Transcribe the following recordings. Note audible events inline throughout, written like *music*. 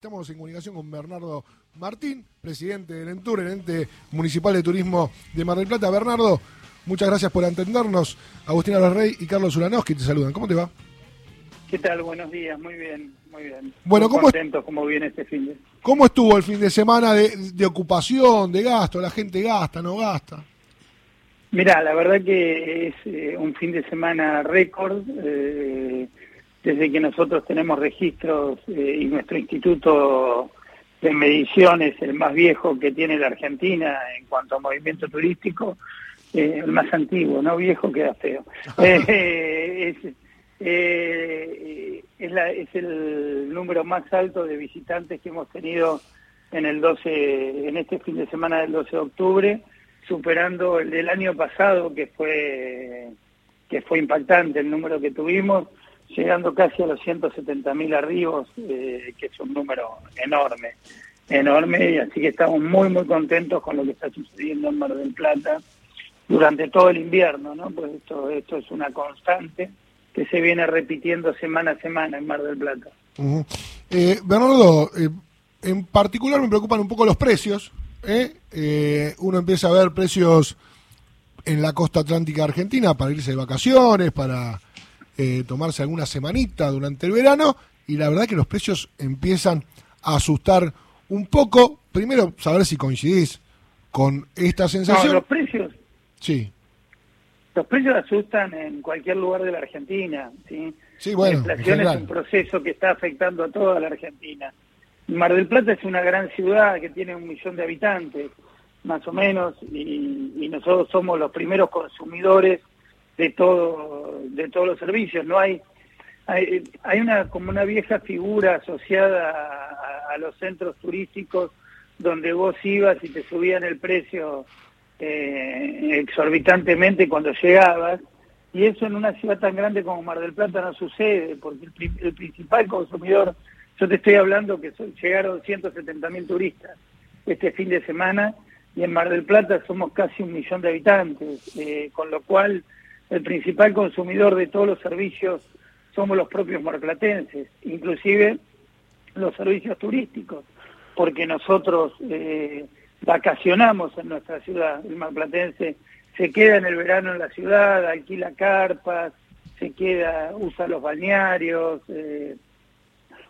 Estamos en comunicación con Bernardo Martín, presidente del ENTUR, el ente municipal de turismo de Mar del Plata. Bernardo, muchas gracias por atendernos. Agustín Rey y Carlos Ulanowski te saludan. ¿Cómo te va? ¿Qué tal? Buenos días, muy bien, muy bien. Bueno, ¿cómo, contentos cómo viene este fin de ¿Cómo estuvo el fin de semana de, ocupación, de gasto? ¿La gente gasta, no gasta? Mira, la verdad que es eh, un fin de semana récord. Eh, desde que nosotros tenemos registros eh, y nuestro instituto de medición es el más viejo que tiene la Argentina en cuanto a movimiento turístico, eh, el más antiguo, no viejo queda feo. *laughs* Eh, es, es, la, es, el número más alto de visitantes que hemos tenido en el 12, en este fin de semana del 12 de octubre, superando el del año pasado que fue que fue impactante el número que tuvimos llegando casi a los 170.000 arribos, eh, que es un número enorme, enorme, y así que estamos muy, muy contentos con lo que está sucediendo en Mar del Plata durante todo el invierno, ¿no? Pues esto, esto es una constante que se viene repitiendo semana a semana en Mar del Plata. eh, Bernardo, eh, en particular me preocupan un poco los precios. ¿eh? ¿eh? uno empieza a ver precios en la costa atlántica argentina para irse de vacaciones, para eh, tomarse alguna semanita durante el verano y la verdad que los precios empiezan a asustar un poco. Primero, saber si coincidís con esta sensación. No, los precios. Sí. Los precios asustan en cualquier lugar de la Argentina. ¿sí? Sí, bueno, la inflación es un proceso que está afectando a toda la Argentina. Mar del Plata es una gran ciudad que tiene un millón de habitantes, más o menos, y nosotros somos los primeros consumidores de todo de todos los servicios no hay hay, una como una vieja figura asociada a, los centros turísticos donde vos ibas y te subían el precio eh, exorbitantemente cuando llegabas y eso en una ciudad tan grande como Mar del Plata no sucede porque el, principal consumidor yo te estoy hablando que son, llegaron 170 mil turistas este fin de semana y en Mar del Plata somos casi un millón de habitantes eh, con lo cual el principal consumidor de todos los servicios somos los propios marplatenses, inclusive los servicios turísticos, porque nosotros eh, vacacionamos en nuestra ciudad, el marplatense se queda en el verano en la ciudad, alquila carpas, se queda, usa los balnearios, eh,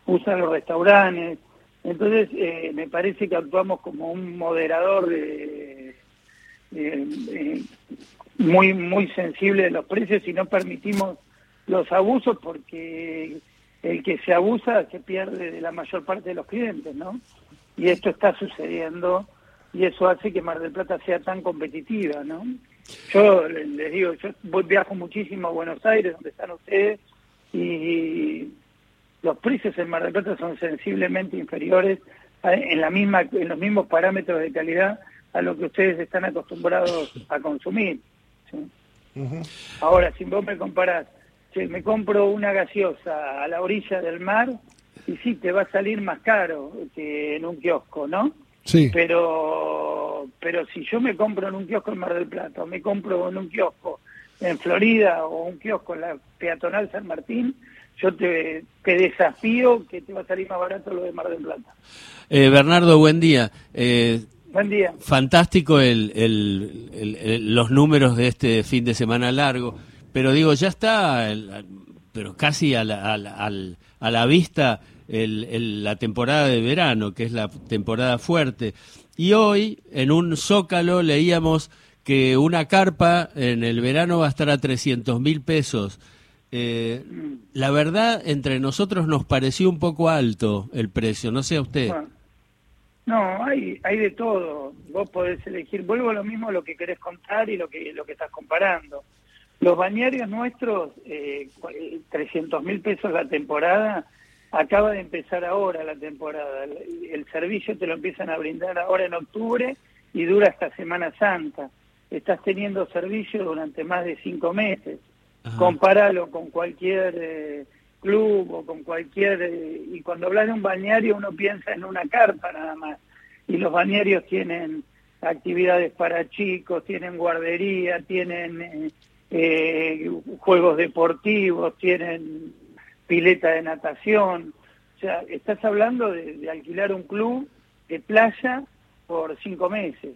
usa los restaurantes, entonces eh, me parece que actuamos como un moderador de, muy muy sensible de los precios y no permitimos los abusos porque el que se abusa se pierde de la mayor parte de los clientes, ¿no? Y esto está sucediendo y eso hace que Mar del Plata sea tan competitiva, ¿no? Yo les digo, yo viajo muchísimo a Buenos Aires, donde están ustedes, y los precios en Mar del Plata son sensiblemente inferiores en la misma en los mismos parámetros de calidad a lo que ustedes están acostumbrados a consumir. Ahora, si vos me comparás, si me compro una gaseosa a la orilla del mar, y sí, te va a salir más caro que en un kiosco, ¿no? Sí. Pero, pero si yo me compro en un kiosco en Mar del Plata, o me compro en un kiosco en Florida, o un kiosco en la peatonal San Martín, yo te, te desafío que te va a salir más barato lo de Mar del Plata. Eh, Bernardo, buen día. Eh, Buen día. Fantástico el, el, los números de este fin de semana largo, pero digo, ya está, pero casi a la, a la, vista la temporada de verano, que es la temporada fuerte. Y hoy, en un zócalo, leíamos que una carpa en el verano va a estar a 300 mil pesos. Eh, la verdad, entre nosotros nos pareció un poco alto el precio, no sé a usted. No, hay, hay de todo. Vos podés elegir. Vuelvo a lo mismo lo que querés contar y lo que, lo que estás comparando. Los bañarios nuestros, eh, 300 mil pesos la temporada, acaba de empezar ahora la temporada. El, servicio te lo empiezan a brindar ahora en octubre y dura hasta Semana Santa. Estás teniendo servicio durante más de cinco meses. Compáralo con cualquier... Eh, club o con cualquier... Eh, y cuando hablas de un balneario uno piensa en una carpa nada más. Y los balnearios tienen actividades para chicos, tienen guardería, tienen eh, eh, juegos deportivos, tienen pileta de natación. O sea, estás hablando de, alquilar un club de playa por cinco meses.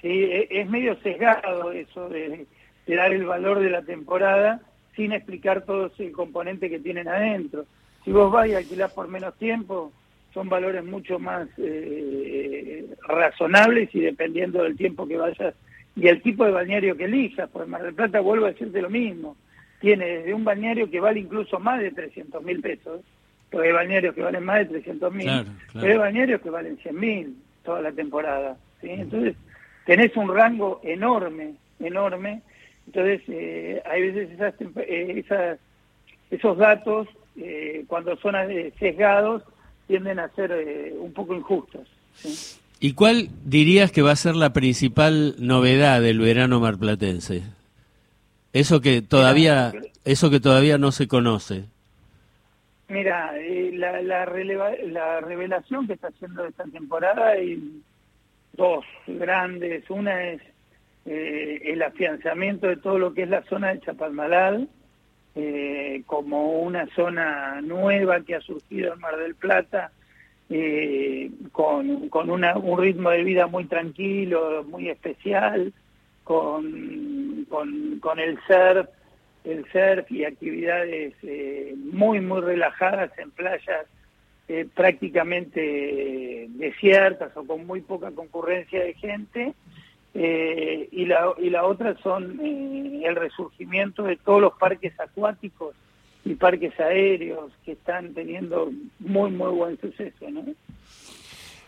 ¿sí? E, es, medio sesgado eso de, dar el valor de la temporada sin explicar todo ese componente que tienen adentro. Si vos vas y alquilás por menos tiempo, son valores mucho más eh, razonables y dependiendo del tiempo que vayas y el tipo de balneario que elijas. Pues Mar del Plata, vuelvo a decirte lo mismo, tiene desde un balneario que vale incluso más de 300 mil pesos porque hay balnearios que valen más de 300 mil, pero hay balnearios que valen 100 mil toda la temporada. ¿sí? Entonces, tenés un rango enorme, enorme. Entonces, eh, hay veces esas, eh, esas, esos datos, eh, cuando son sesgados, tienden a ser un poco injustos. ¿sí? ¿Y cuál dirías que va a ser la principal novedad del verano marplatense? Eso que todavía, eso que todavía no se conoce. Mira, eh, la, la, la, revelación que está haciendo esta temporada hay dos grandes. Una es eh, el afianzamiento de todo lo que es la zona de Chapalmalal, eh, como una zona nueva que ha surgido en Mar del Plata, con, con una, un ritmo de vida muy tranquilo, muy especial, con, con, con el ser el surf y actividades eh, muy, muy relajadas en playas eh, prácticamente desiertas o con muy poca concurrencia de gente. Eh, y, la, y la otra son el resurgimiento de todos los parques acuáticos y parques aéreos que están teniendo muy, muy buen suceso. ¿no?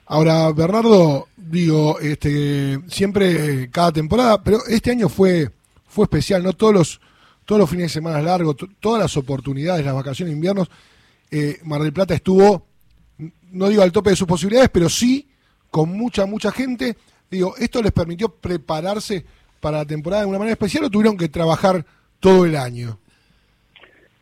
Ahora, Bernardo, digo, este, siempre cada temporada, pero este año fue, fue especial, ¿no? Todos los todos los fines de semana largos, todas las oportunidades, las vacaciones inviernos, eh, Mar del Plata estuvo, no digo al tope de sus posibilidades, pero sí con mucha, mucha gente. Digo, ¿esto les permitió prepararse para la temporada de una manera especial o tuvieron que trabajar todo el año?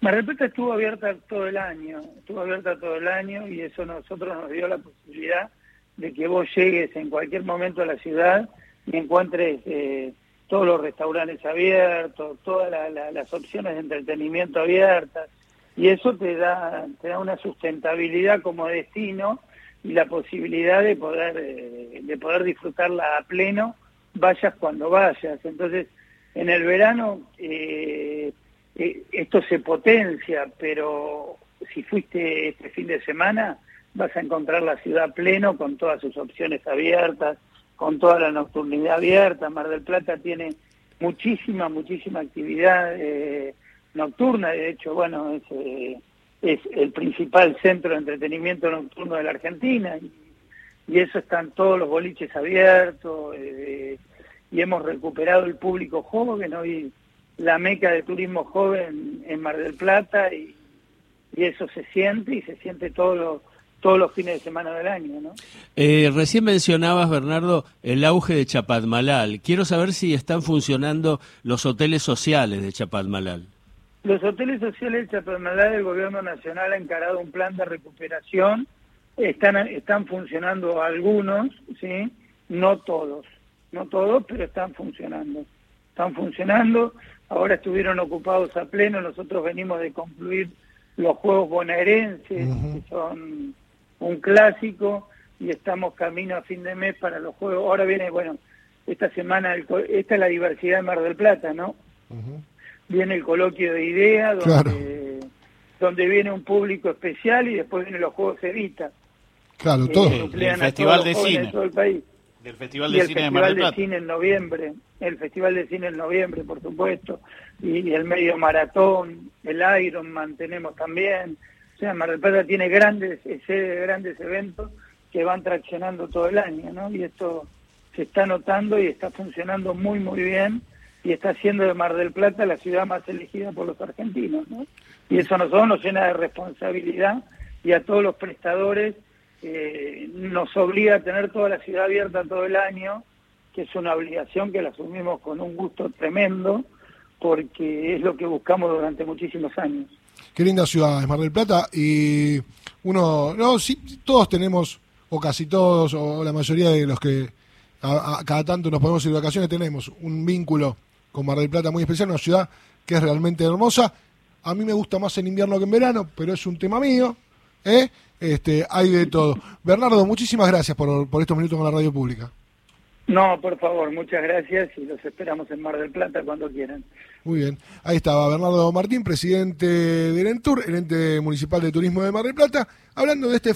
Del Plata estuvo abierta todo el año, estuvo abierta todo el año y eso nosotros nos dio la posibilidad de que vos llegues en cualquier momento a la ciudad y encuentres eh, todos los restaurantes abiertos, todas las opciones de entretenimiento abiertas, y eso te da, te da una sustentabilidad como destino y la posibilidad de poder, eh, de poder disfrutarla a pleno, vayas cuando vayas. Entonces, en el verano eh, eh, esto se potencia, pero si fuiste este fin de semana, vas a encontrar la ciudad pleno con todas sus opciones abiertas, con toda la nocturnidad abierta. Mar del Plata tiene muchísima, muchísima actividad eh, nocturna. De hecho, bueno, es, eh, es el principal centro de entretenimiento nocturno de la Argentina. Y, eso están todos los boliches abiertos. Eh, y hemos recuperado el público joven. Hoy la meca de turismo joven en Mar del Plata y, eso se siente y se siente todo lo todos los fines de semana del año. ¿no? Eh, recién mencionabas, Bernardo, el auge de Chapadmalal. Quiero saber si están funcionando los hoteles sociales de Chapadmalal. Los hoteles sociales de Chapadmalal, el Gobierno Nacional ha encarado un plan de recuperación. Están, están funcionando algunos, ¿sí? no todos, no todos, pero están funcionando. Están funcionando, ahora estuvieron ocupados a pleno, nosotros venimos de concluir los Juegos Bonaerenses, que son un clásico y estamos camino a fin de mes para los juegos. Ahora viene, bueno, esta semana, esta es la diversidad de Mar del Plata, ¿no? Viene el coloquio de ideas, donde, donde viene un público especial y después vienen los Juegos Evita. Claro, todo. el Festival de Cine. todo el país. Del Festival de Cine de Mar del Plata. Cine en noviembre, el Festival de Cine en noviembre, por supuesto, y el medio maratón, el Iron tenemos también, sea, Mar del Plata tiene grandes, de grandes eventos que van traccionando todo el año, ¿no? Y esto se está notando y está funcionando muy, muy bien y está haciendo de Mar del Plata la ciudad más elegida por los argentinos, ¿no? Y eso a nosotros nos llena de responsabilidad y a todos los prestadores eh, nos obliga a tener toda la ciudad abierta todo el año, que es una obligación que la asumimos con un gusto tremendo, porque es lo que buscamos durante muchísimos años. Qué linda ciudad es Mar del Plata. Y uno, no, sí, todos tenemos, o casi todos, o la mayoría de los que cada tanto nos podemos ir de vacaciones, tenemos un vínculo con Mar del Plata muy especial, una ciudad que es realmente hermosa. A mí me gusta más en invierno que en verano, pero es un tema mío. ¿eh? Este, hay de todo. *laughs* Bernardo, muchísimas gracias por, por estos minutos con la radio pública. No, por favor, muchas gracias y los esperamos en Mar del Plata cuando quieran. Muy bien. Ahí estaba Bernardo Martín, presidente del ENTUR, el ente municipal de turismo de Mar del Plata, hablando de este